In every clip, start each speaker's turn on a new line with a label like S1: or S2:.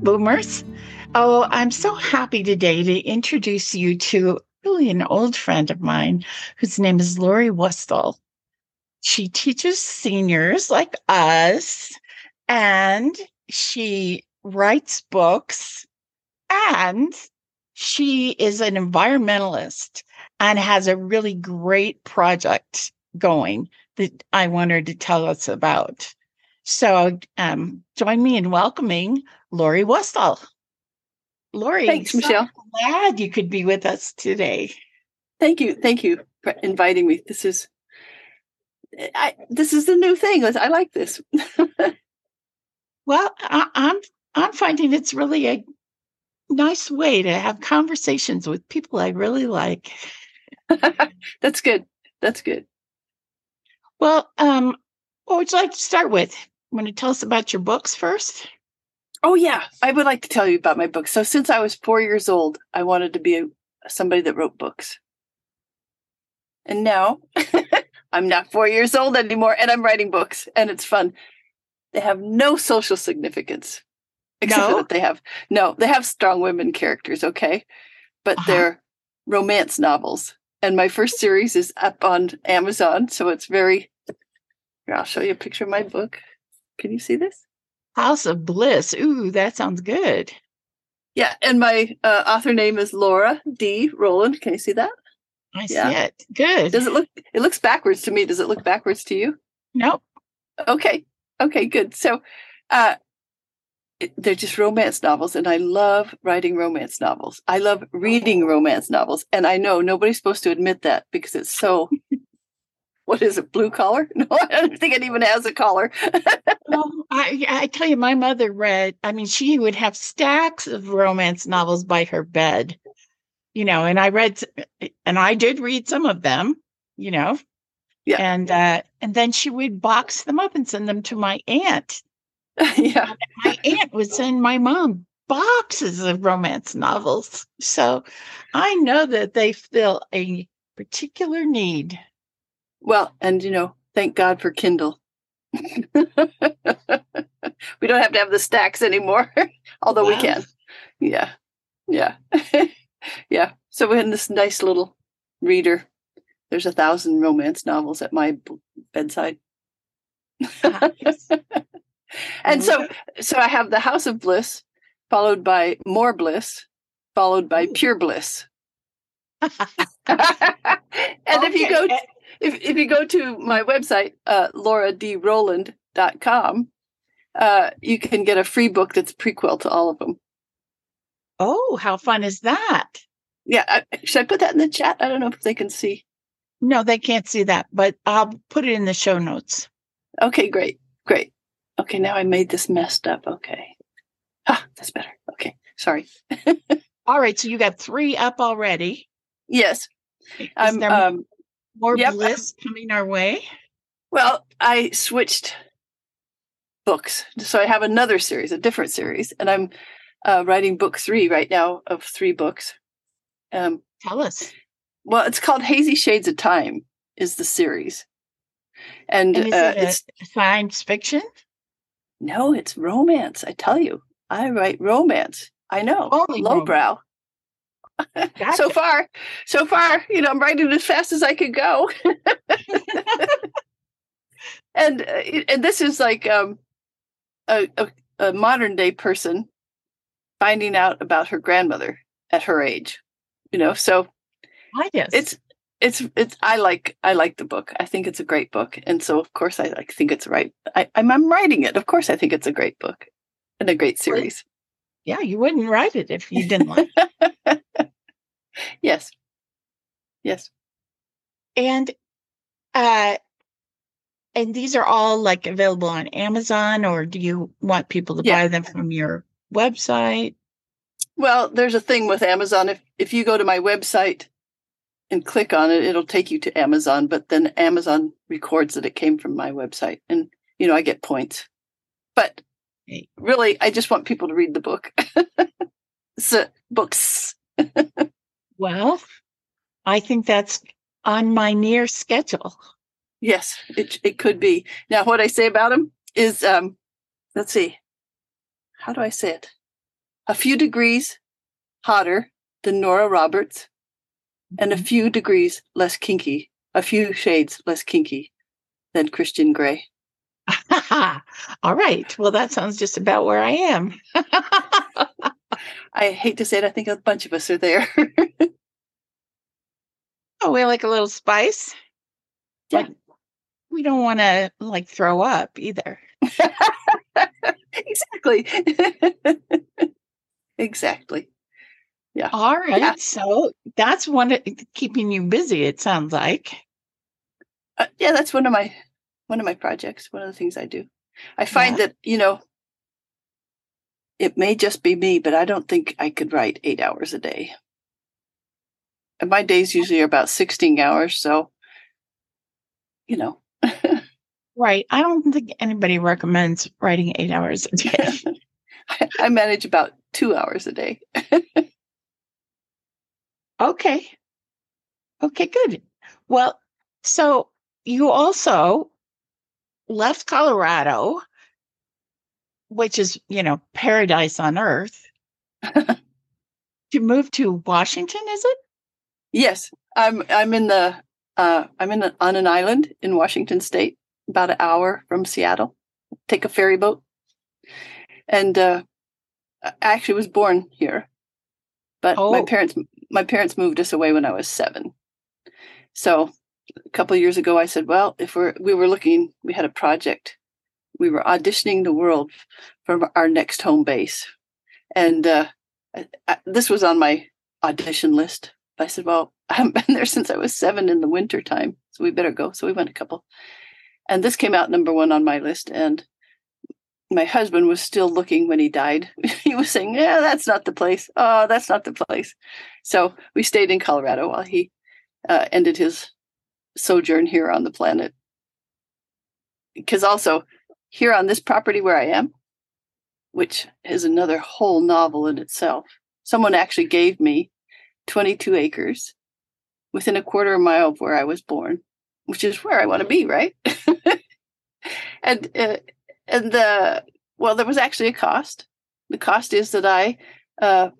S1: Boomers. Oh, I'm so happy today to introduce you to really an old friend of mine whose name is Lori Wostl. She teaches seniors like us, and she writes books, and she is an environmentalist and has a really great project going that I want her to tell us about. So um, join me in welcoming Lori Wostl. Lori,
S2: thanks, so Michele.
S1: Glad you could be with us today.
S2: Thank you, thank you for inviting me. This is, I, this is the new thing. I like this.
S1: well, I, I'm I'm finding it's really a nice way to have conversations with people I really like.
S2: That's good. That's good.
S1: Well, um, what would you like to start with? Want to tell us about your books first?
S2: Oh yeah, I would like to tell you about my books. So since I was four years old, I wanted to be a, somebody that wrote books, and now I'm not four years old anymore, and I'm writing books, and it's fun. They have no social significance, except no? that they have no, they have strong women characters, okay, but uh-huh. they're romance novels. And my first series is up on Amazon, so it's very. Here, I'll show you a picture of my book. Can you see this?
S1: House of Bliss. Ooh, that sounds good.
S2: Yeah, and my uh, author name is Lora D. Roland. Can you see that?
S1: I yeah. see it. Good.
S2: Does it look? It looks backwards to me. Does it look backwards to you?
S1: Nope.
S2: Okay. Okay. Good. So, uh, they're just romance novels, and I love writing romance novels. I love reading romance novels, and I know nobody's supposed to admit that because it's so what is it, blue collar? No, I don't think it even has a collar.
S1: well, I, I tell you, my mother read, I mean, she would have stacks of romance novels by her bed, you know, and I read, and I did read some of them, you know. Yeah. And uh, and then she would box them up and send them to my aunt.
S2: yeah.
S1: My aunt would send my mom boxes of romance novels. So I know that they fill a particular need.
S2: Well, and you know, thank God for Kindle. we don't have to have the stacks anymore, although wow. we can. Yeah. Yeah. yeah. So we're in this nice little reader. There's a thousand romance novels at my bedside. and so so I have the House of Bliss, followed by More Bliss, followed by Pure Bliss. and okay. if you go to, if, if you go to my website, uh, loradroland.com, uh, you can get a free book that's prequel to all of them.
S1: Oh, how fun is that?
S2: Yeah. I, should I put that in the chat? I don't know if they can see.
S1: No, they can't see that, but I'll put it in the show notes.
S2: Okay, great. Great. Okay, now I made this messed up. Okay. Ah, that's better. Okay. Sorry.
S1: all right. So you got three up already.
S2: Yes.
S1: I'm, um, more yep. bliss coming our way?
S2: Well, I switched books. So I have another series, a different series, and I'm uh, writing book three right now of three books.
S1: Um, Tell us.
S2: Well, it's called Hazy Shades of Time, is the series. And,
S1: and uh, it it's science fiction?
S2: No, it's romance. I tell you, I write romance. I know, Only lowbrow. Gotcha. so far, so far, you know, I'm writing as fast as I could go. and uh, and this is like um, a, a, a modern day person finding out about her grandmother at her age. You know, so
S1: I guess
S2: it's it's it's I like I like the book. I think it's a great book, and so of course I like think it's right. I, I'm, I'm writing it. Of course, I think it's a great book and a great series.
S1: Yeah, you wouldn't write it if you didn't like. it.
S2: yes. Yes.
S1: And uh and these are all like available on Amazon or do you want people to yeah. buy them from your website?
S2: Well, there's a thing with Amazon if if you go to my website and click on it, it'll take you to Amazon, but then Amazon records that it came from my website and you know, I get points. But really, I just want people to read the book. so, books.
S1: Well, I think that's on my near schedule.
S2: Yes, it it could be. Now, what I say about him is, um, let's see, how do I say it? a few degrees hotter than Nora Roberts and a
S1: Mhm.
S2: few degrees less kinky, a few shades less kinky than Christian Grey.
S1: All right. Well, that sounds just about where I am.
S2: I hate to say it, I think a bunch of us are there.
S1: oh, we like a little spice.
S2: Yeah.
S1: Like, we don't want to like throw up either.
S2: exactly. exactly. Yeah.
S1: All right.
S2: Yeah.
S1: So that's one of- keeping you busy, it sounds like.
S2: Uh, yeah, that's one of my one of my projects. One of the things I do. I find
S1: Yeah.
S2: that you know, it may just be me, but I don't think I could write eight hours a day. And my days usually are about sixteen hours, so you know.
S1: Right. I don't think anybody recommends writing eight hours a day.
S2: I, I manage about two hours a day.
S1: okay. Okay, good. Well, so you also left Colorado, which is, you know, paradise on earth, to move to Washington, is it?
S2: Yes, I'm. I'm in the. Uh, I'm in a, on an island in Washington State, about an hour from Seattle. Take a ferry boat, and uh, I actually was born here, but my
S1: Oh.
S2: parents my parents moved us away when I was seven. So a couple of years ago, I said, "Well, if we're we were looking, we had a project. We were auditioning the world for our next home base, and uh, I, I, this was on my audition list. I said, "Well, I haven't been there since I was seven in the winter time, so we better go." So we went a couple, and this came out number one on my list. And my husband was still looking when he died. he was saying, "Yeah, that's not the place. Oh, that's not the place." So we stayed in Colorado while he uh, ended his sojourn here on the planet. Because also here on this property where I am, which is another whole novel in itself, someone actually gave me 22 acres within a quarter of a mile of where I was born, which is where I want to be, right? and uh, and the well, there was actually a cost. The cost is that I uh,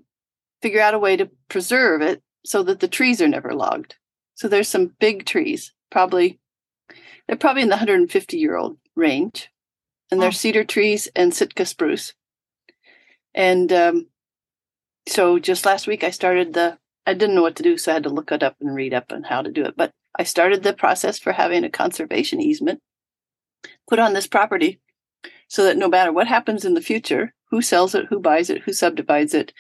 S2: figure out a way to preserve it so that the trees are never logged. So there's some big trees, probably they're probably in the 150 year old range, and they're
S1: Oh.
S2: cedar trees and Sitka spruce. And um, so just last week I started the. I didn't know what to do, so I had to look it up and read up on how to do it. But I started the process for having a conservation easement put on this property so that no matter what happens in the future, who sells it, who buys it, who subdivides it,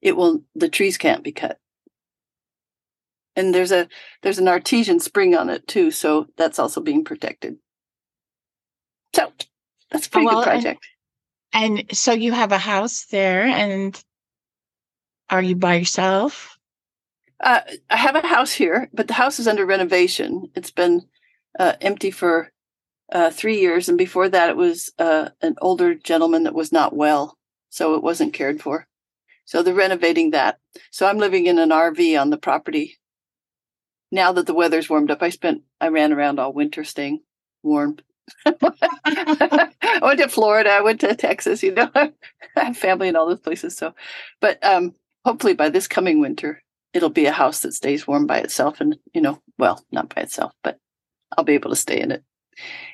S2: it will the trees can't be cut. And there's a there's an artesian spring on it too, so that's also being protected. So that's a pretty
S1: well,
S2: good
S1: and-
S2: project.
S1: And so you have a house there, and are you by yourself?
S2: Uh, I have a house here, but the house is under renovation. It's been uh, empty for uh, three years, and before that, it was uh, an older gentleman that was not well, so it wasn't cared for. So they're renovating that. So I'm living in an RV on the property. Now that the weather's warmed up, I spent I ran around all winter staying warm. I went to Florida. I went to Texas. You know, I have family in all those places. So, but um, hopefully by this coming winter, it'll be a house that stays warm by itself, and you know, well, not by itself, but I'll be able to stay in it.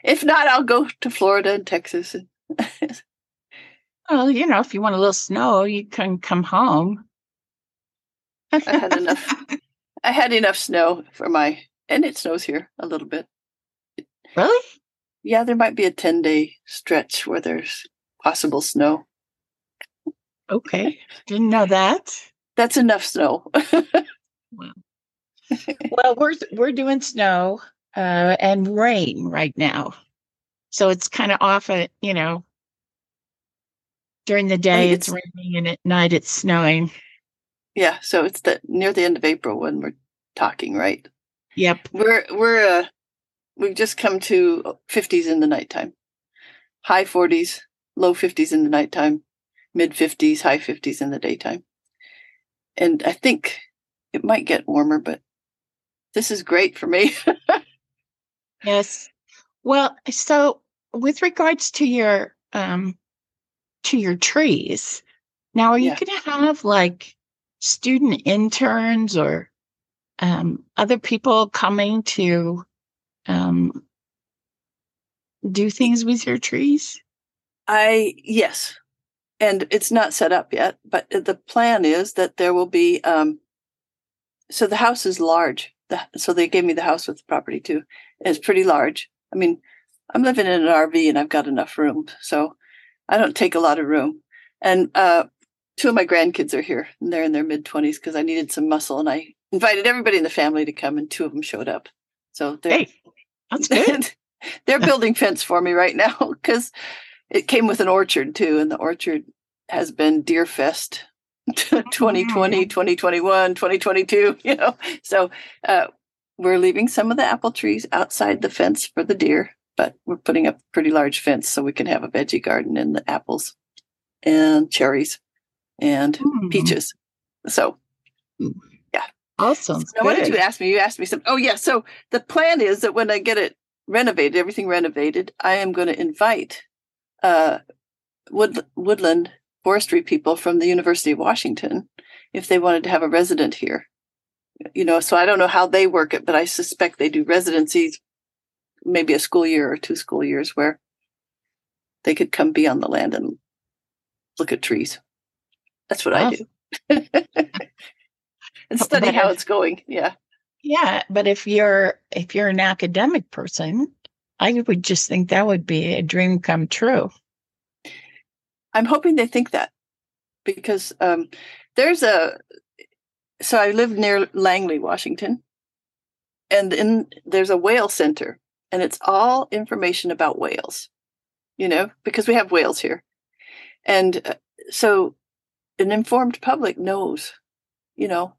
S2: If not, I'll go to Florida and Texas.
S1: Well, you know, if you want a little snow, you can come home.
S2: I had enough. I had enough snow for my, and it snows here a little bit.
S1: really?
S2: Yeah, there might be a ten day stretch where there's possible snow.
S1: Okay. Didn't know that.
S2: That's enough snow. Wow.
S1: Well, we're we're doing snow uh, and rain right now, so it's kind of off at you know. During the day, it's,
S2: it's-
S1: raining, and at night, it's snowing.
S2: yeah, so it's the near the end of April when we're talking, right?
S1: Yep.
S2: We're we're uh we've just come to fifties in the nighttime. High forties, low fifties in the nighttime, mid fifties, high fifties in the daytime. And I think it might get warmer, but this is great for me.
S1: Yes. Well, so with regards to your um to your trees, Now, are you
S2: Yeah.
S1: going to have like student interns or um, other people coming to um, do things with your trees?
S2: I yes, and it's not set up yet, but the plan is that there will be. Um, so the house is large. The, so they gave me the house with the property too. It's pretty large. I mean, I'm living in an RV and I've got enough room, so I don't take a lot of room. And uh, two of my grandkids are here, and they're in their mid twenties because I needed some muscle, and I invited everybody in the family to come, and two of them showed up. So they're
S1: Hey, that's good.
S2: they're building fence for me right now because it came with an orchard too, and the orchard has been deer fest 2020, 2021, 2022, you know. So uh, we're leaving some of the apple trees outside the fence for the deer, but we're putting up a pretty large fence so we can have a veggie garden and the apples and cherries and
S1: Hmm,
S2: peaches. So
S1: All sounds
S2: now, what did you ask me? You asked me something. Oh, yeah. So the plan is that when I get it renovated, everything renovated, I am going to invite uh, wood, woodland forestry people from the University of Washington if they wanted to have a resident here. You know, so I don't know how they work it, but I suspect they do residencies, maybe a school year or two school years where they could come be on the land and look at trees. That's what I do. and study
S1: But
S2: how
S1: if-
S2: it's going. Yeah.
S1: Yeah, but if you're if you're an academic person, I would just think that would be a dream come true.
S2: I'm hoping they think that because um, there's a. So I live near Langley, Washington, and in there's a whale center, and it's all information about whales. You know, because we have whales here, and uh, so an informed public knows. You know,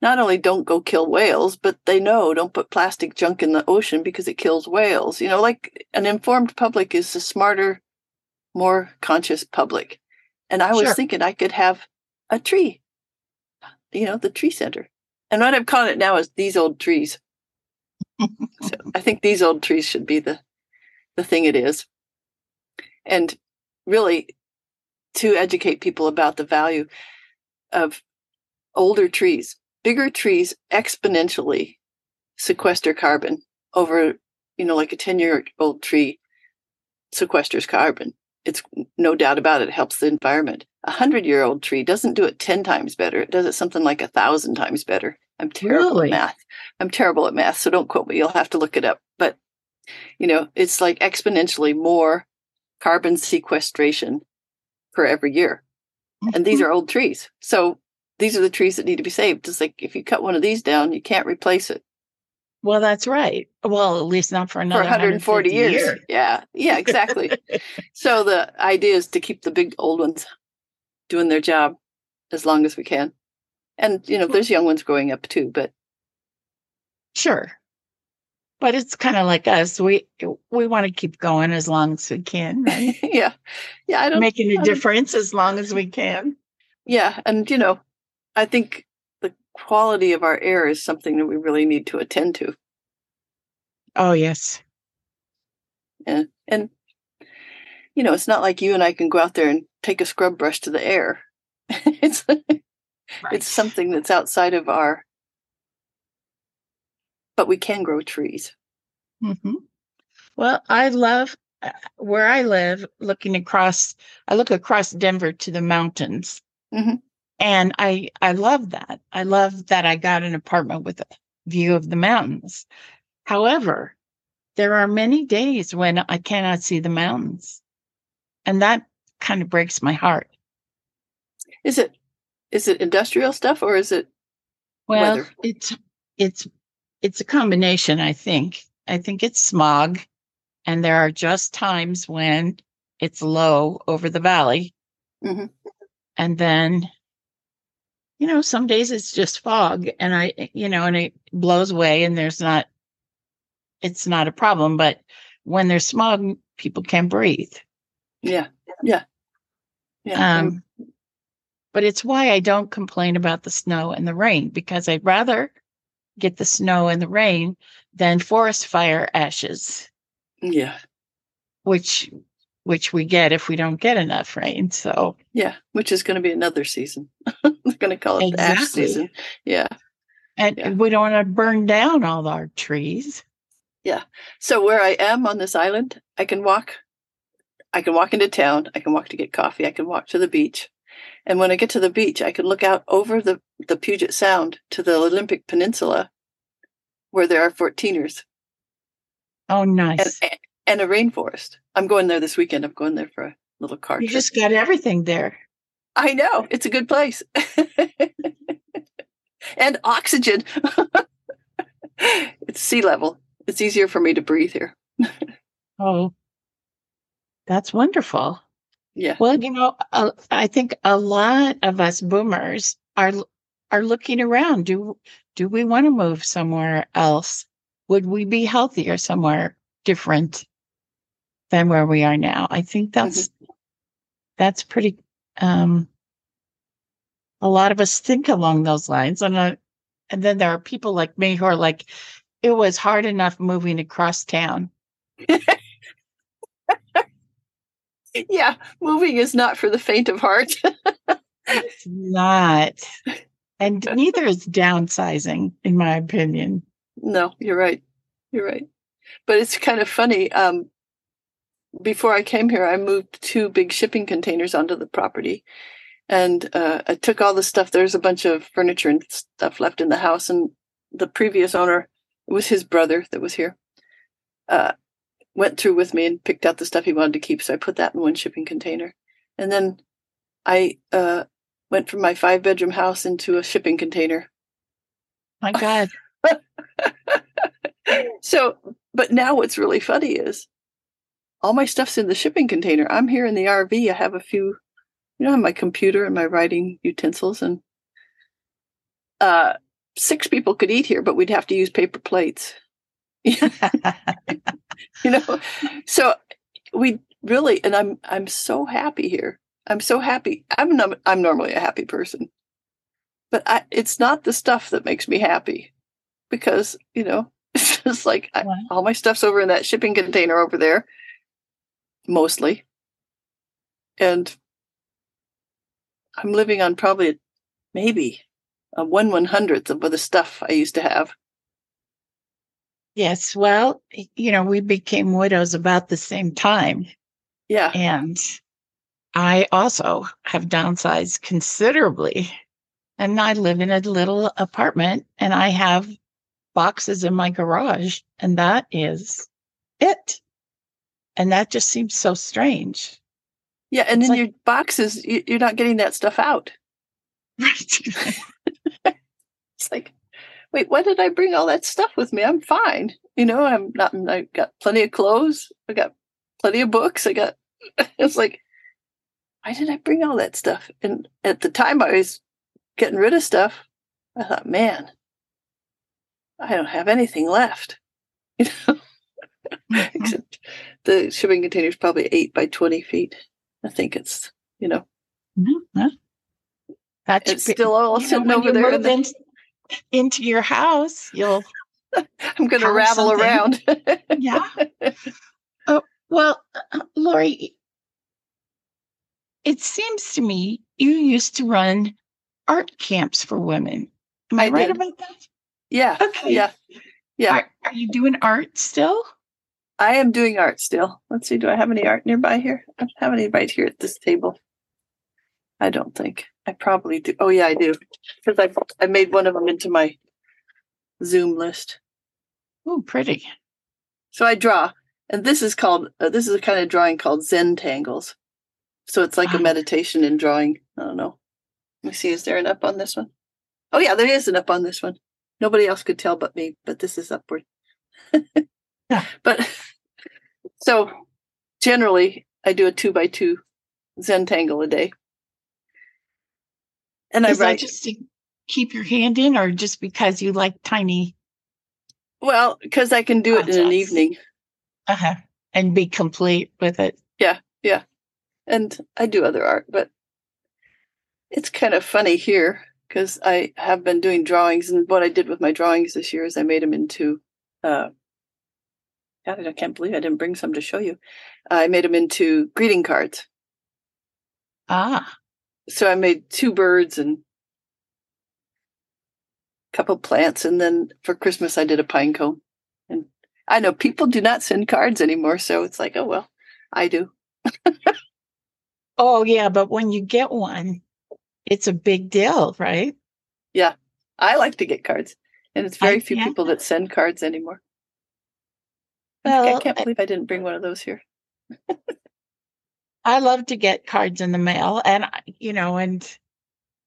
S2: not only don't go kill whales, but they know don't put plastic junk in the ocean because it kills whales. You know, like an informed public is a smarter more conscious public. And I was
S1: Sure.
S2: thinking I could have a tree, you know, the tree center. And what I'm calling it now is these old trees. So I think these old trees should be the the thing it is. And really to educate people about the value of older trees. Bigger trees exponentially sequester carbon over, you know, like a 10 year old tree sequesters carbon. It's no doubt about it, it helps the environment. A hundred year old tree doesn't do it 10 times better. It does it something like a thousand times better. I'm terrible
S1: Really?
S2: at math. I'm terrible at math, so don't quote me. You'll have to look it up. But, you know, it's like exponentially more carbon sequestration per every year. And these mm-hmm. are old trees. So these are the trees that need to be saved. It's like if you cut one of these down, you can't replace it
S1: Well, that's right. Well, at least not for
S2: for
S1: another
S2: 140 years.
S1: years.
S2: Yeah. Yeah, exactly. so the idea is to keep the big old ones doing their job as long as we can. And, you know, there's young ones growing up too, but
S1: Sure. But it's kind of like us. We we want to keep going as long as we can, right?
S2: yeah. Yeah. I don't,
S1: Making a
S2: I
S1: difference as long as we can.
S2: yeah. And, you know, I think the quality of our air is something that we really need to attend to.
S1: Oh, yes.
S2: And, and, you know, it's not like you and I can go out there and take a scrub brush to the air. it's,
S1: Right.
S2: it's something that's outside of our, but we can grow trees.
S1: hmm Well, I love uh, where I live, looking across, I look across Denver to the mountains.
S2: Mhm.
S1: And I, I love that. I love that I got an apartment with a view of the mountains. However, there are many days when I cannot see the mountains. And that kind of breaks my heart.
S2: Is it, is it industrial stuff or is it,
S1: Well,
S2: Weather.
S1: it's it's it's a combination, I think. I think it's smog and there are just times when it's low over the valley.
S2: Mhm.
S1: And then you know, some days it's just fog and I you know, and it blows away and there's not it's not a problem, but when there's smog, people can't breathe.
S2: yeah, yeah. Yeah.
S1: Um, but it's why I don't complain about the snow and the rain because I'd rather get the snow and the rain than forest fire ashes,
S2: yeah.
S1: which which we get if we don't get enough rain. So
S2: Yeah, which is going to be another season. They're going to call it the ash season. Yeah.
S1: and
S2: Yeah.
S1: we don't want to burn down all our trees. Yeah.
S2: So where I am on this island, I can walk. I can walk into town. I can walk to get coffee. I can walk to the beach. And when I get to the beach, I can look out over the, the Puget Sound to the Olympic Peninsula where there are 14ers
S1: Oh,
S2: and,
S1: nice.
S2: And a rainforest. I'm going there this weekend. I'm going there for a little car
S1: You
S2: trip.
S1: just got everything there.
S2: I know. It's a good place. and oxygen. it's sea level. It's easier for me to breathe here.
S1: Oh, that's wonderful.
S2: Yeah.
S1: Well, you know, uh, I think a lot of us boomers are are looking around. Do do we want to move somewhere else? Would we be healthier somewhere different than where we are now? I think that's that's pretty. Um, a lot of us think along those lines, and uh, and then there are people like me who are like, it was hard enough moving across town.
S2: Yeah. Moving is not for the faint of heart.
S1: It's not. And neither is downsizing, in my opinion.
S2: no, you're right. You're right. But it's kind of funny. Um, before I came here, I moved two big shipping containers onto the property. And uh, I took all the stuff. There's a bunch of furniture and stuff left in the house. And the previous owner, it was his brother that was here, uh, went through with me and picked out the stuff he wanted to keep. So I put that in one shipping container. And then I uh, went from my five bedroom house into a shipping container.
S1: My God.
S2: So, but now what's really funny is all my stuff's in the shipping container. I'm here in the RV. I have a few, you know, I have my computer and my writing utensils, and uh, six people could eat here, but we'd have to use paper plates. you know, so we really, and I'm I'm so happy here. I'm so happy. I'm num- I'm normally a happy person, but I, it's not the stuff that makes me happy, because you know it's just like I, all my stuff's over in that shipping container over there, mostly, and I'm living on probably maybe a one one hundredth of the stuff I used to have.
S1: yes. Well, you know, we became widows about the same time.
S2: Yeah,
S1: And I also have downsized considerably. And I live in a little apartment and I have boxes in my garage, and that is it. And that just seems so strange.
S2: yeah, and
S1: It's
S2: in
S1: like-
S2: your boxes, you, you're not getting that stuff out.
S1: Right.
S2: It's like, wait, why did I bring all that stuff with me? I'm fine. You know, I'm not, I've got plenty of clothes. I got plenty of books. I got, it's like, why did I bring all that stuff? And at the time I was getting rid of stuff, I thought, man, I don't have anything left. You know, except the shipping container is probably eight by 20 feet. I think it's, you know,
S1: Mhm. That's
S2: it's still all
S1: you know,
S2: over there. in the-
S1: in- into your house, you'll
S2: I'm going to rattle
S1: something.
S2: around.
S1: yeah. oh, well, uh, Lori, it seems to me you used to run art camps for women. Am I,
S2: I
S1: right
S2: did.
S1: about that?
S2: yeah.
S1: Okay.
S2: Yeah. Yeah.
S1: Are, are you doing art still?
S2: I am doing art still. Let's see. Do I have any art nearby here? I don't have any right here at this table. I don't think. I probably do. Oh yeah, I do. Because I I made one of them into my Zoom list.
S1: Oh, pretty.
S2: So I draw, and this is called. Uh, this is a kind of drawing called Zentangles. So it's like a
S1: Ah.
S2: meditation in drawing. I don't know. Let me see. Is there an up on this one? Oh yeah, there is an up on this one. Nobody else could tell but me. But this is upward.
S1: Yeah.
S2: But so generally, I do a two by two Zentangle a day, and I
S1: Is that
S2: write.
S1: just to keep your hand in, or just because you like tiny
S2: Well, because I can do it in an evening.
S1: uh huh. and be complete with it? Yeah. Yeah.
S2: And I do other art, but it's kind of funny here because I have been doing drawings, and what I did with my drawings this year is I made them into uh, God, I can't believe I didn't bring some to show you. I made them into greeting cards.
S1: Ah,
S2: So I made two birds and a couple plants, and then for Christmas I did a pine cone. And I know people do not send cards anymore, so it's like, oh well, I do.
S1: oh yeah, but when you get one, it's a big deal, right? Yeah.
S2: I like to get cards, and it's very
S1: I
S2: few
S1: can.
S2: people that send cards anymore. I I can't
S1: I-
S2: believe I didn't bring one of those here.
S1: I love to get cards in the mail, and I- you know, and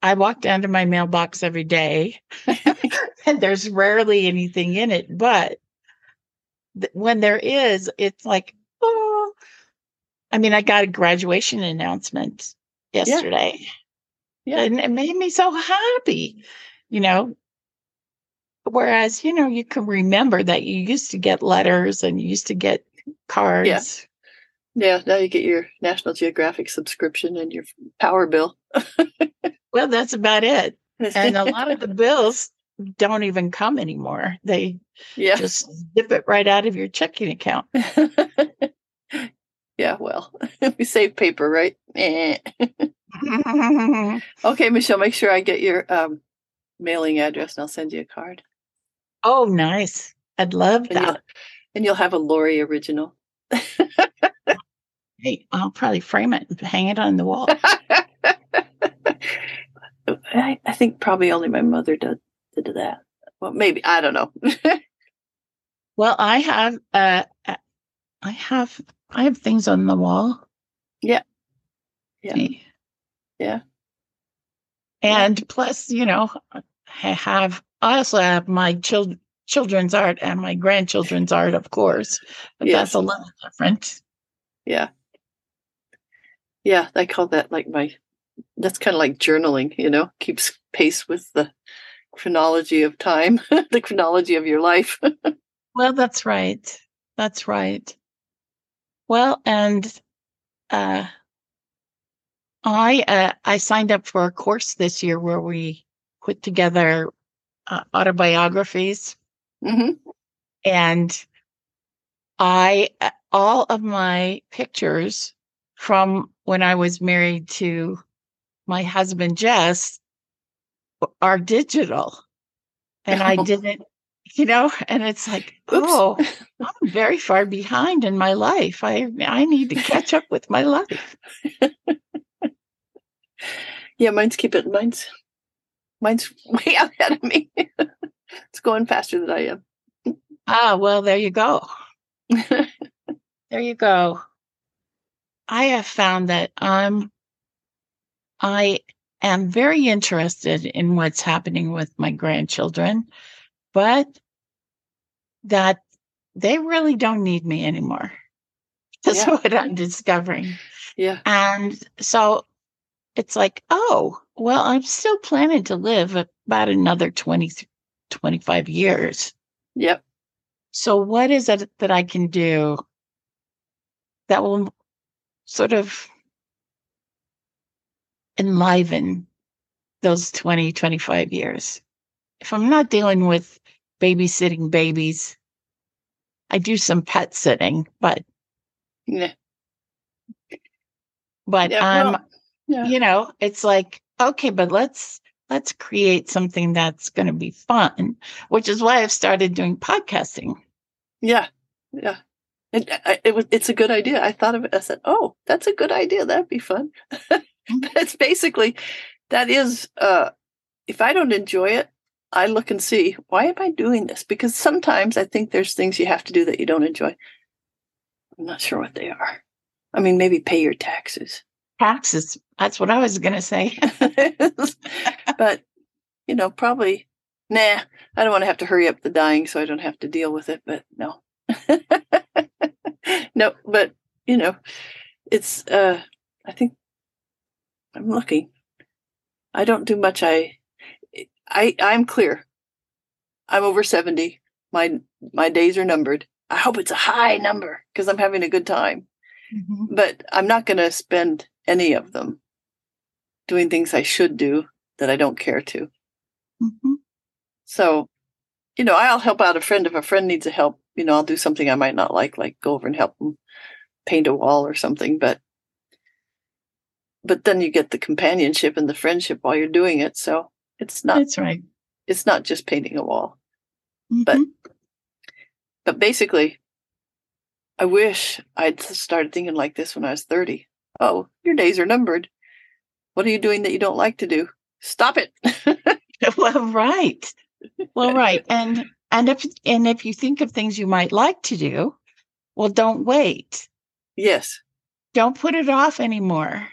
S1: I walk down to my mailbox every day, and there's rarely anything in it. But th- when there is, it's like, oh, I mean, I got a graduation announcement yesterday,
S2: Yeah.
S1: and it made me so happy, you know. Whereas, you know, you can remember that you used to get letters and you used to get cards.
S2: Yeah, Yeah, now you get your National Geographic subscription and your power bill.
S1: Well, that's about it. and a lot of the bills don't even come anymore. They
S2: yeah.
S1: just zip it right out of your checking account.
S2: yeah, well, we save paper, right? Eh. Okay, Michele, make sure I get your um, mailing address and I'll send you a card.
S1: Oh, nice. I'd love
S2: And you'll,
S1: that.
S2: and you'll have a Lori original.
S1: Hey, I'll probably frame it and hang it on the wall.
S2: I, I think probably only my mother did, did that. Well, maybe. I don't know.
S1: Well, I have uh uh, I have I have things on the wall.
S2: Yeah. Yeah. Yeah.
S1: And plus, you know, I have I also have my child children's art and my grandchildren's art, of course. But
S2: Yes.
S1: that's a little different.
S2: yeah. Yeah, I call that like my, that's kind of like journaling, you know, keeps pace with the chronology of time, the chronology of your life.
S1: Well, that's right. That's right. Well, and uh I uh I signed up for a course this year where we put together uh, autobiographies
S2: hmm
S1: and I uh, all of my pictures from when I was married to my husband Jess are digital. And I didn't, you know, and it's like,
S2: Oops.
S1: oh, I'm very far behind in my life. I I need to catch up with my life.
S2: Yeah, mine's keep it. Mine's mine's way ahead of me. it's going faster than I am.
S1: Ah, well, there you go. There you go. I have found that I'm I am very interested in what's happening with my grandchildren, but that they really don't need me anymore. That's
S2: Yeah.
S1: what I'm discovering.
S2: yeah,
S1: And so it's like, oh, well, I'm still planning to live about another 20, 25 years.
S2: yep,
S1: So, what is it that I can do that will sort of enliven those 20, 25 years? If I'm not dealing with babysitting babies, I do some pet sitting, but
S2: yeah,
S1: but
S2: yeah.
S1: I'm
S2: yeah,
S1: you know it's like okay but let's let's create something that's going to be fun which is why i've started doing podcasting
S2: yeah, yeah. It, I- it was. It's a good idea. I thought of it. I said, "Oh, that's a good idea. That'd be fun." it's basically that is. uh If I don't enjoy it, I look and see why am I doing this? Because sometimes I think there's things you have to do that you don't enjoy. I'm not sure what they are. I mean, maybe pay your taxes.
S1: Taxes that's what i was going to say
S2: but you know, probably nah. I don't want to have to hurry up the dying, so I don't have to deal with it. But no, no. But you know, it's. uh I think I'm looking. I don't do much. I, I, I'm clear. I'm over seventy. My my days are numbered. I hope it's a high number because I'm having a good time.
S1: Mhm.
S2: But I'm not going to spend any of them doing things I should do that I don't care to.
S1: Mhm.
S2: So, you know, I'll help out a friend if a friend needs a help you know, I'll do something I might not like, like go over and help them paint a wall or something. But but then you get the companionship and the friendship while you're doing it. So it's not
S1: That's right.
S2: it's not just painting a wall.
S1: Mhm.
S2: But but basically, I wish I'd started thinking like this when I was 30. Oh, your days are numbered. What are you doing that you don't like to do? Stop it.
S1: well, right. Well, right. And and if and if you think of things you might like to do, well, don't wait.
S2: yes.
S1: Don't put it off anymore.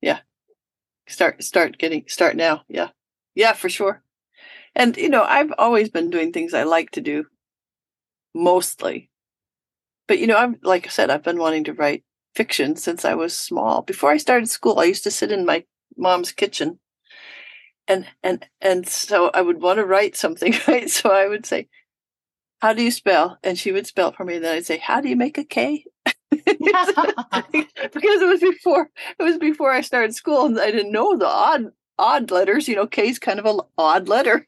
S1: Yeah.
S2: Start start getting start now. Yeah. Yeah, for sure. And you know, I've always been doing things I like to do mostly. But you know, I'm like I said, I've been wanting to write fiction since I was small. Before I started school, I used to sit in my mom's kitchen and and and so I would want to write something, right? So I would say, How do you spell? And she would spell for me. And then I'd say, How do you make a K? because it was before it was before I started school and I didn't know the odd odd letters. You know, K is kind of an odd letter.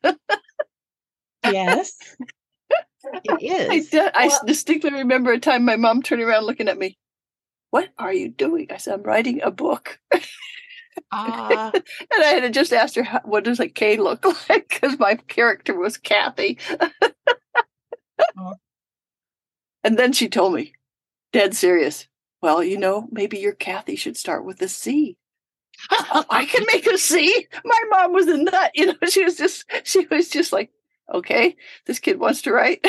S1: yes. It
S2: I,
S1: is.
S2: I
S1: Well-
S2: distinctly remember a time my mom turning around looking at me. What are you doing? I said, I'm writing a book.
S1: Ah,
S2: And I had just asked her, what does a K look like? Because my character was Kathy.
S1: Oh.
S2: and then she told me, dead serious, well, you know, maybe your Kathy should start with a C. I can make a C. My mom was a nut. You know, she was just, she was just like, okay, this kid wants to write.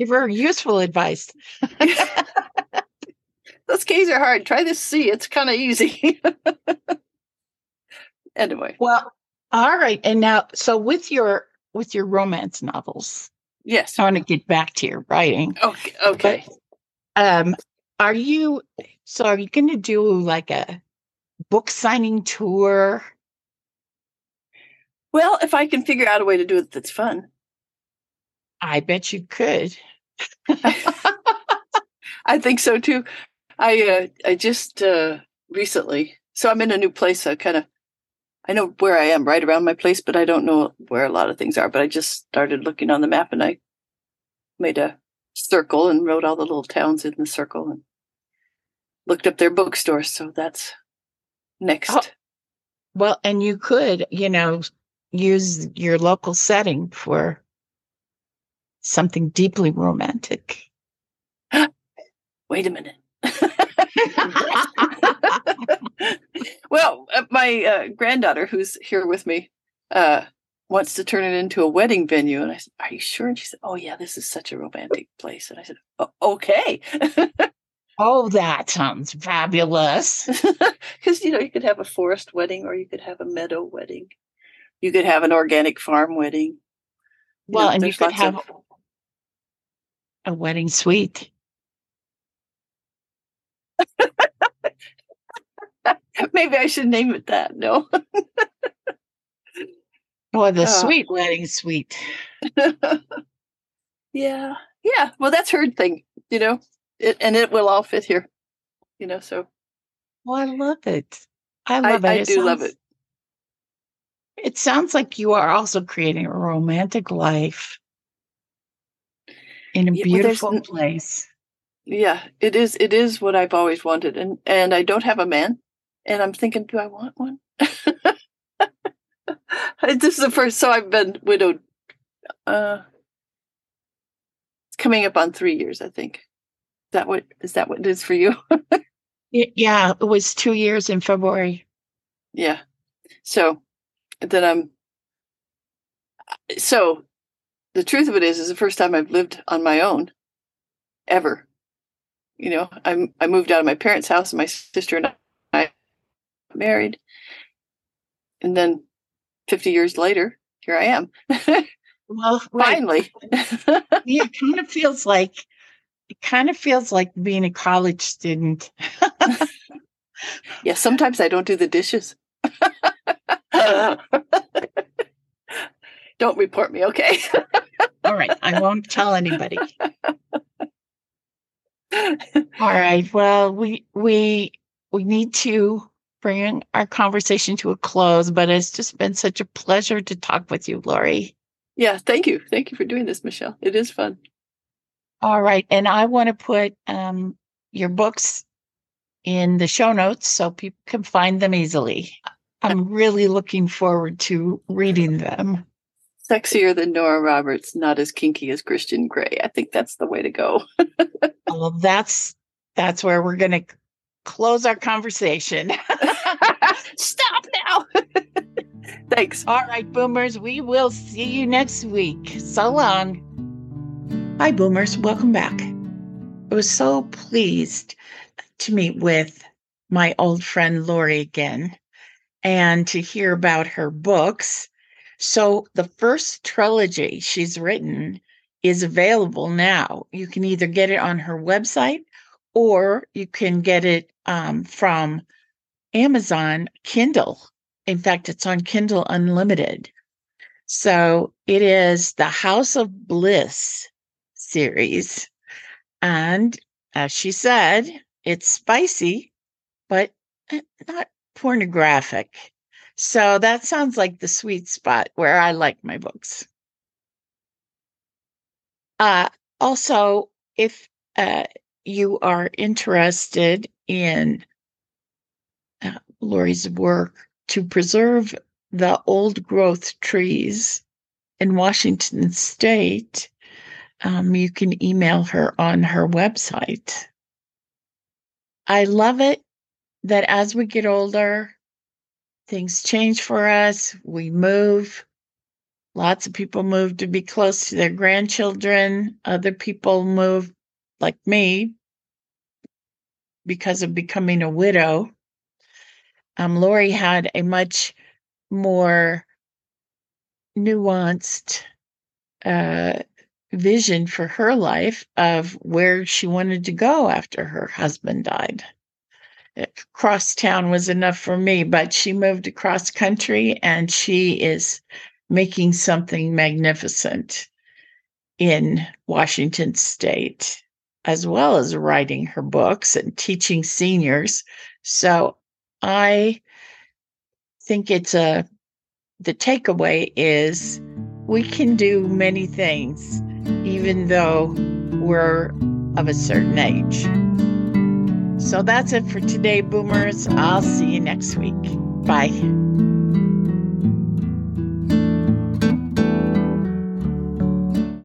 S1: Give her useful advice.
S2: Those K's are hard. Try this C. It's kind of easy. anyway,
S1: Well, all right. And now, so with your with your romance novels,
S2: yes.
S1: I want to get back to your writing.
S2: Okay. Okay.
S1: Um, are you so are you going to do like a book signing tour?
S2: Well, if I can figure out a way to do it that's fun.
S1: I bet you could.
S2: I think so too. I uh, I just uh, recently, so I'm in a new place. I kind of I know where I am right around my place, but I don't know where a lot of things are. But I just started looking on the map, and I made a circle and wrote all the little towns in the circle and looked up their bookstores. So that's next.
S1: Oh. Well, and you could, you know, use your local setting for something deeply romantic.
S2: Wait a minute. well, uh, my uh, granddaughter, who's here with me, uh, wants to turn it into a wedding venue. And I said, Are you sure? And she said, Oh, yeah, this is such a romantic place. And I said, "O- Okay.
S1: oh, that sounds fabulous.
S2: Because, you know, you could have a forest wedding or you could have a meadow wedding. You could have an organic farm wedding. You
S1: Well,
S2: know,
S1: and you could have
S2: of-
S1: a wedding suite.
S2: Maybe I should name it that. No.
S1: Or the
S2: Oh.
S1: sweet wedding suite.
S2: yeah. Yeah. Well, that's her thing, you know, it, and it will all fit here, you know, so
S1: Oh, I love it. I
S2: I,
S1: love it.
S2: I
S1: It
S2: do love it.
S1: It sounds like you are also creating a romantic life in a beautiful place.
S2: Yeah, it is. It is what I've always wanted, and and I don't have a man, and I'm thinking, do I want one? this is the first. So I've been widowed. Uh, it's coming up on three years, I think. Is that what is that what it is for you?
S1: Yeah, it was two years in February.
S2: yeah. So then I'm. So, the truth of it is, is the first time I've lived on my own, ever. You know, I I moved out of my parents' house, and my sister and I married, and then fifty years later, here I am.
S1: Well.
S2: Finally,
S1: Yeah, it kind of feels like it kind of feels like being a college student.
S2: yeah. Sometimes I don't do the dishes. don't report me, okay?
S1: I won't tell anybody. All right. Well, we we we need to bringing our conversation to a close, but it's just been such a pleasure to talk with you, Lori.
S2: Yeah, thank you. Thank you for doing this, Michele. It is fun.
S1: All right. And I want to put um, your books in the show notes so people can find them easily. I'm really looking forward to reading them.
S2: Sexier than Nora Roberts, not as kinky as Christian Grey. I think that's the way to go.
S1: Oh, well, that's that's where we're going to close our conversation.
S2: Stop now. Thanks.
S1: All right, boomers, we will see you next week. So long. Hi, boomers. Welcome back. I was so pleased to meet with my old friend Lori again and to hear about her books. So, the first trilogy she's written is available now. You can either get it on her website or you can get it um, from Amazon Kindle. In fact, it's on Kindle Unlimited. So it is the House of Bliss series. And as she said, it's spicy, but eh, not pornographic. So that sounds like the sweet spot where I like my books. Uh, also, if uh, you are interested in uh, Lori's work to preserve the old growth trees in Washington state, um, you can email her on her website. I love it that as we get older, things change for us. We move. Lots of people move to be close to their grandchildren. Other people move, like me, because of becoming a widow. Um, Lori had a much more nuanced uh, vision for her life of where she wanted to go after her husband died. Cross town was enough for me, but she moved across country and she is making something magnificent in Washington state as well as writing her books and teaching seniors. So I think it's a, the takeaway is we can do many things even though we're of a certain age. So that's it for today, boomers. I'll see you next week. Bye.